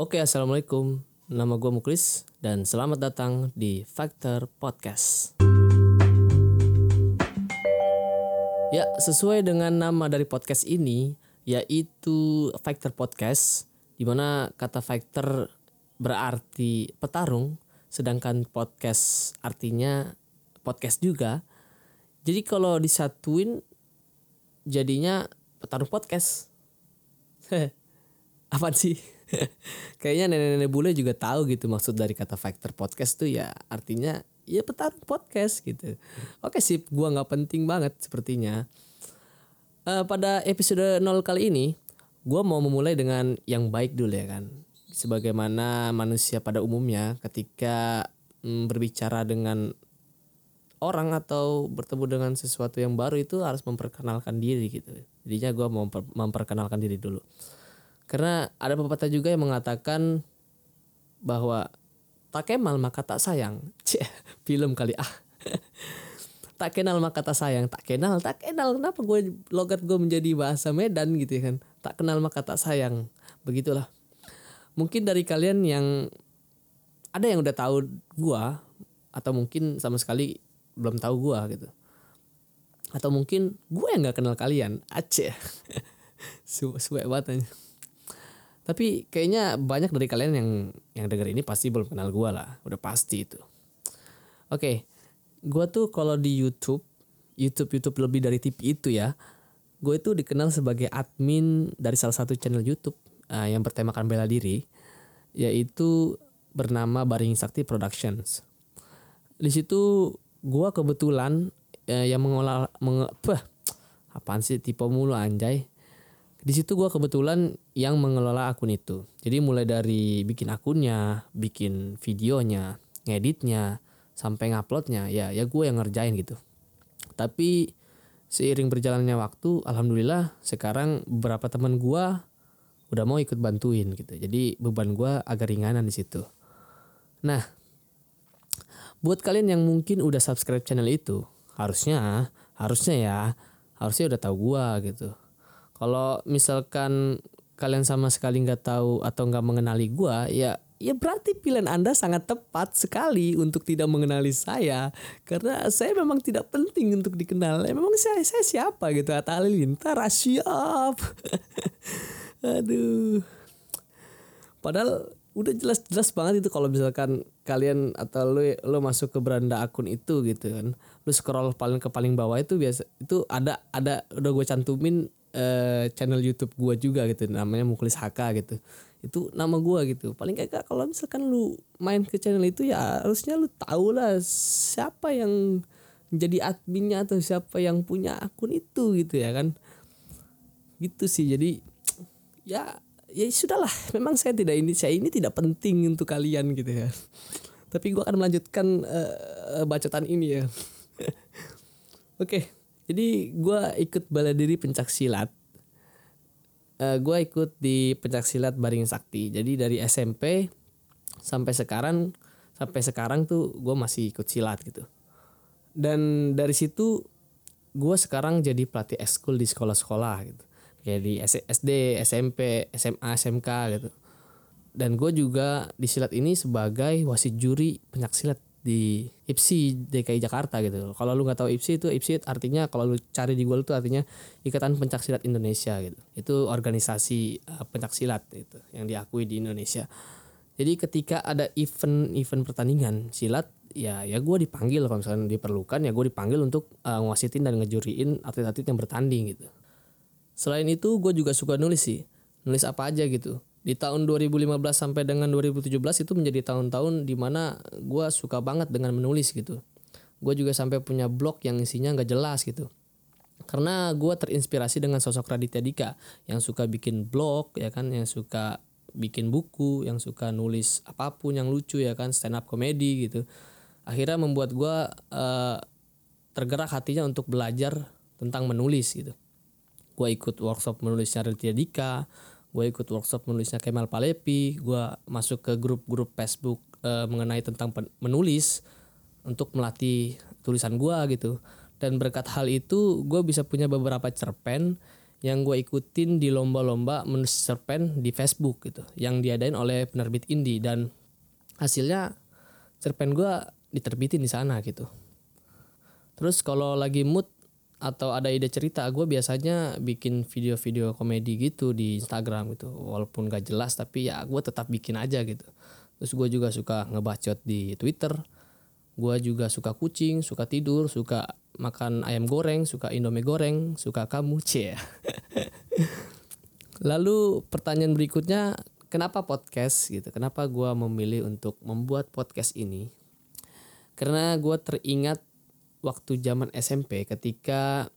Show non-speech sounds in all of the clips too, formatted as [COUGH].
Oke, assalamualaikum. Nama gue Muklis dan selamat datang di Factor Podcast. Ya, sesuai dengan nama dari podcast ini, yaitu Factor Podcast, di mana kata factor berarti petarung, sedangkan podcast artinya podcast juga. Jadi kalau disatuin jadinya petarung podcast. [LAUGHS] Apa sih? Kayaknya nenek-nenek bule juga tahu gitu maksud dari kata factor podcast tuh ya artinya ya petarung podcast gitu. Oke sih, gua nggak penting banget sepertinya. Uh, pada episode 0 kali ini, gua mau memulai dengan yang baik dulu ya kan. Sebagaimana manusia pada umumnya ketika mm, berbicara dengan orang atau bertemu dengan sesuatu yang baru itu harus memperkenalkan diri gitu. Jadinya gua mau memperkenalkan diri dulu. Karena ada pepatah juga yang mengatakan bahwa tak kenal maka tak sayang. [LAUGHS] Cih, film kali ah. [LAUGHS] tak kenal maka tak sayang, tak kenal, tak kenal. Kenapa gue logat gue menjadi bahasa Medan gitu ya kan? Tak kenal maka tak sayang. Begitulah. Mungkin dari kalian yang ada yang udah tahu gue atau mungkin sama sekali belum tahu gue gitu. Atau mungkin gue yang nggak kenal kalian. Aceh. [LAUGHS] Suwe banget tapi kayaknya banyak dari kalian yang yang denger ini pasti belum kenal gue lah, udah pasti itu. Oke, okay, gue tuh kalau di YouTube, YouTube YouTube lebih dari TV itu ya, gue itu dikenal sebagai admin dari salah satu channel YouTube uh, yang bertemakan bela diri, yaitu bernama Baring Sakti Productions. Di situ gue kebetulan uh, yang mengolah menge, apaan sih tipe mulu anjay di situ gue kebetulan yang mengelola akun itu. Jadi mulai dari bikin akunnya, bikin videonya, ngeditnya, sampai nguploadnya, ya ya gue yang ngerjain gitu. Tapi seiring berjalannya waktu, alhamdulillah sekarang beberapa teman gue udah mau ikut bantuin gitu. Jadi beban gue agak ringanan di situ. Nah, buat kalian yang mungkin udah subscribe channel itu, harusnya harusnya ya harusnya udah tahu gue gitu kalau misalkan kalian sama sekali nggak tahu atau nggak mengenali gua, ya ya berarti pilihan Anda sangat tepat sekali untuk tidak mengenali saya karena saya memang tidak penting untuk dikenal. Ya, memang saya saya siapa gitu Atta Halilintar siap. [LAUGHS] Aduh. Padahal udah jelas-jelas banget itu kalau misalkan kalian atau lo lo masuk ke beranda akun itu gitu kan. Lu scroll paling ke paling bawah itu biasa itu ada ada udah gue cantumin uh, channel YouTube gua juga gitu namanya Muklis HK gitu. Itu nama gua gitu. Paling kayak kalau misalkan lu main ke channel itu ya harusnya lu tahu lah siapa yang jadi adminnya atau siapa yang punya akun itu gitu ya kan. Gitu sih. Jadi ya ya sudahlah. Memang saya tidak ini saya ini tidak penting untuk kalian gitu ya. Tapi gua akan melanjutkan uh, bacotan ini ya. [LAUGHS] Oke. okay. Jadi gue ikut bela diri pencak silat. Uh, eh, gue ikut di pencak silat Baring Sakti. Jadi dari SMP sampai sekarang sampai sekarang tuh gue masih ikut silat gitu. Dan dari situ gue sekarang jadi pelatih ekskul di sekolah-sekolah gitu. Kayak di SD, SMP, SMA, SMK gitu. Dan gue juga di silat ini sebagai wasit juri pencak silat di IPSI DKI Jakarta gitu. Kalau lu nggak tahu IPSI itu IPSI artinya kalau lu cari di Google itu artinya Ikatan Pencak Silat Indonesia gitu. Itu organisasi uh, pencak silat itu yang diakui di Indonesia. Jadi ketika ada event-event pertandingan silat ya ya gue dipanggil kalau misalnya diperlukan ya gue dipanggil untuk uh, ngwasitin dan ngejuriin atlet-atlet yang bertanding gitu. Selain itu gue juga suka nulis sih. Nulis apa aja gitu di tahun 2015 sampai dengan 2017 itu menjadi tahun-tahun di mana gue suka banget dengan menulis gitu. Gue juga sampai punya blog yang isinya nggak jelas gitu. Karena gue terinspirasi dengan sosok Raditya Dika yang suka bikin blog ya kan, yang suka bikin buku, yang suka nulis apa pun yang lucu ya kan, stand up comedy gitu. Akhirnya membuat gue uh, tergerak hatinya untuk belajar tentang menulis gitu. Gue ikut workshop menulisnya Raditya Dika, gue ikut workshop menulisnya Kemal Palepi. Gue masuk ke grup-grup Facebook uh, mengenai tentang menulis untuk melatih tulisan gue gitu. Dan berkat hal itu gue bisa punya beberapa cerpen yang gue ikutin di lomba-lomba menulis cerpen di Facebook gitu yang diadain oleh penerbit indie. Dan hasilnya cerpen gue diterbitin di sana gitu. Terus kalau lagi mood atau ada ide cerita gue biasanya bikin video-video komedi gitu di Instagram gitu walaupun gak jelas tapi ya gue tetap bikin aja gitu terus gue juga suka ngebacot di Twitter gue juga suka kucing suka tidur suka makan ayam goreng, suka indomie goreng, suka kamu, [LAUGHS] cie. Lalu pertanyaan berikutnya, kenapa podcast gitu? Kenapa gue memilih untuk membuat podcast ini? Karena gue teringat waktu zaman SMP ketika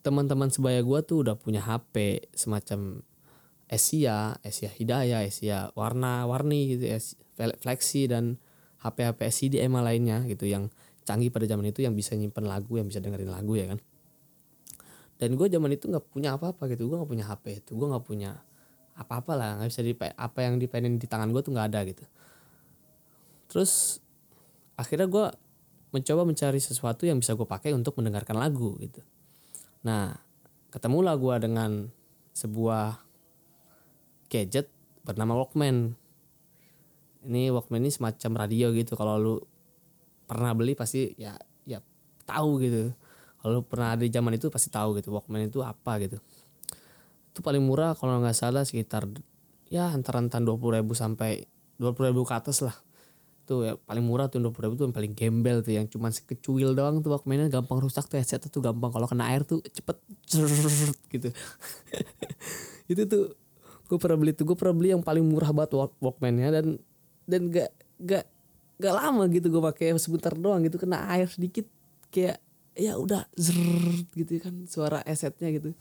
teman-teman sebaya gue tuh udah punya HP semacam Asia, Asia Hidayah, Asia warna-warni gitu, Flexi dan HP-HP CDMA lainnya gitu yang canggih pada zaman itu yang bisa nyimpen lagu yang bisa dengerin lagu ya kan? Dan gue zaman itu nggak punya apa-apa gitu gue nggak punya HP itu gue nggak punya apa-apa lah nggak bisa di apa yang dipengen di tangan gue tuh nggak ada gitu. Terus akhirnya gue mencoba mencari sesuatu yang bisa gue pakai untuk mendengarkan lagu gitu. Nah ketemulah gue dengan sebuah gadget bernama Walkman. Ini Walkman ini semacam radio gitu. Kalau lu pernah beli pasti ya ya tahu gitu. Kalau pernah ada di zaman itu pasti tahu gitu Walkman itu apa gitu. Itu paling murah kalau nggak salah sekitar ya antara antara dua puluh ribu sampai dua puluh ribu ke atas lah tuh ya paling murah tuh dua puluh tuh yang paling gembel tuh yang cuma sekecuil doang tuh Walkmannya gampang rusak tuh headset tuh gampang kalau kena air tuh cepet gitu itu tuh gue pernah beli tuh gue pernah beli yang paling murah banget Walkmannya dan dan gak gak gak lama gitu gue pakai sebentar doang gitu kena air sedikit kayak ya udah zrrr gitu kan suara esetnya gitu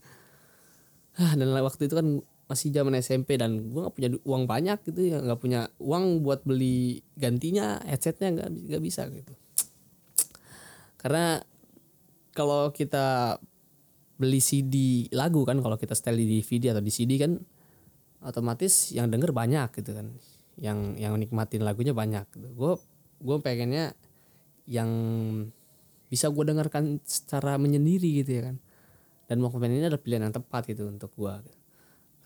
dan waktu itu kan masih zaman SMP dan gue nggak punya uang banyak gitu ya nggak punya uang buat beli gantinya headsetnya nggak nggak bisa gitu. Karena kalau kita beli CD lagu kan kalau kita setel di DVD atau di CD kan otomatis yang denger banyak gitu kan. Yang yang nikmatin lagunya banyak gitu. gue gue pengennya yang bisa gue dengarkan secara menyendiri gitu ya kan. Dan Walkman ini adalah pilihan yang tepat gitu untuk gue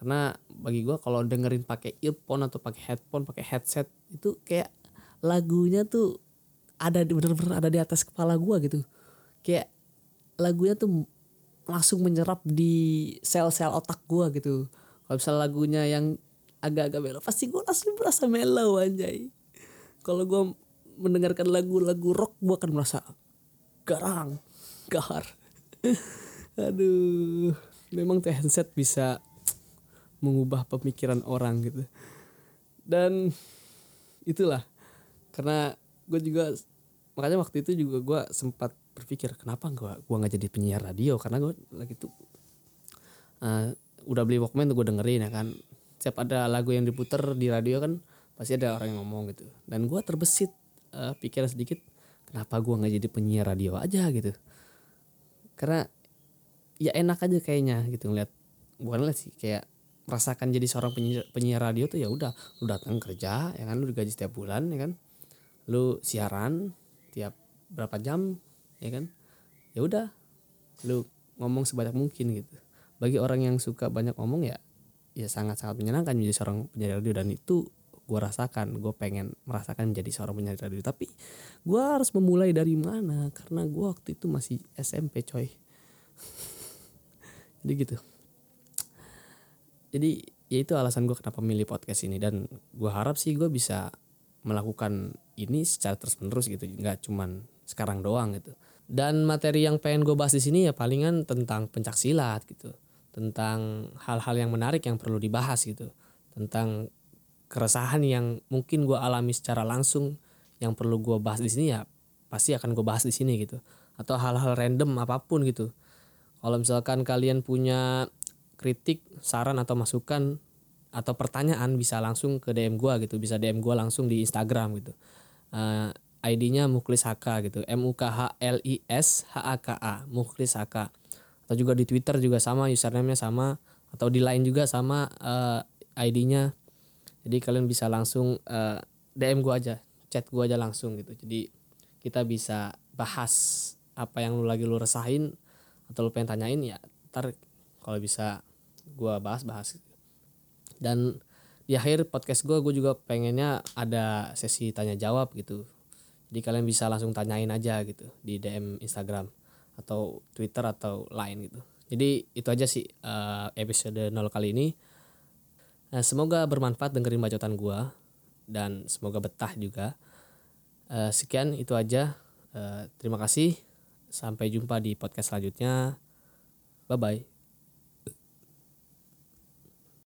karena bagi gue kalau dengerin pakai earphone atau pakai headphone pakai headset itu kayak lagunya tuh ada di bener-bener ada di atas kepala gue gitu. Kayak lagunya tuh langsung menyerap di sel-sel otak gue gitu. Kalau misalnya lagunya yang agak-agak melo pasti gue langsung merasa melo anjay. Kalau gue mendengarkan lagu-lagu rock gue akan merasa garang gahar. [LAUGHS] Aduh memang tuh handset bisa mengubah pemikiran orang gitu. Dan itulah karena gue juga makanya waktu itu juga gue sempat berpikir kenapa gue gua nggak jadi penyiar radio? Karena gue lagi tuh uh, udah beli Walkman tuh gue dengerin ya kan. Setiap ada lagu yang diputer di radio kan pasti ada orang yang ngomong gitu. Dan gue terbesit uh, pikiran sedikit kenapa gue nggak jadi penyiar radio aja gitu? Karena ya enak aja kayaknya gitu ngeliat bukan lah sih kayak merasakan jadi seorang penyiar, penyiar radio tuh ya udah lu datang kerja ya kan lu digaji setiap bulan ya kan. Lu siaran tiap berapa jam ya kan. Ya udah lu ngomong sebanyak mungkin gitu. Bagi orang yang suka banyak ngomong ya ya sangat-sangat menyenangkan menjadi seorang penyiar radio dan itu gue rasakan gue pengen merasakan menjadi seorang penyiar radio. Tapi gue harus memulai dari mana? Karena gue waktu itu masih SMP coy. [LAUGHS] Jadi gitu jadi ya itu alasan gue kenapa milih podcast ini. Dan gue harap sih gue bisa melakukan ini secara terus menerus gitu. Nggak cuman sekarang doang gitu. Dan materi yang pengen gue bahas di sini ya palingan tentang pencak silat gitu. Tentang hal-hal yang menarik yang perlu dibahas gitu. Tentang keresahan yang mungkin gue alami secara langsung yang perlu gue bahas di sini ya pasti akan gue bahas di sini gitu. Atau hal-hal random apa pun gitu. Kalau misalkan kalian punya kritik saran atau masukan atau pertanyaan bisa langsung ke DM gue gitu. Bisa DM gue langsung di Instagram gitu. Uh, eh, ID-nya Muklis HK gitu. M U K H L I S H A K A Muklis HK atau juga di Twitter juga sama username-nya sama atau di lain juga sama uh, eh, ID-nya jadi kalian bisa langsung uh, eh, DM gue aja chat gue aja langsung gitu. Jadi kita bisa bahas apa yang lu lagi lu resahin atau lu pengen tanyain ya ntar kalau bisa gue bahas-bahas dan di akhir podcast gue gue juga pengennya ada sesi tanya jawab gitu. Jadi kalian bisa langsung tanyain aja gitu di DM Instagram atau Twitter atau lain gitu. Jadi itu aja sih uh, episode 0 kali ini. Nah, semoga bermanfaat dengerin bacotan gue dan semoga betah juga. Uh, sekian itu aja. Uh, terima kasih. Sampai jumpa di podcast selanjutnya. Bye bye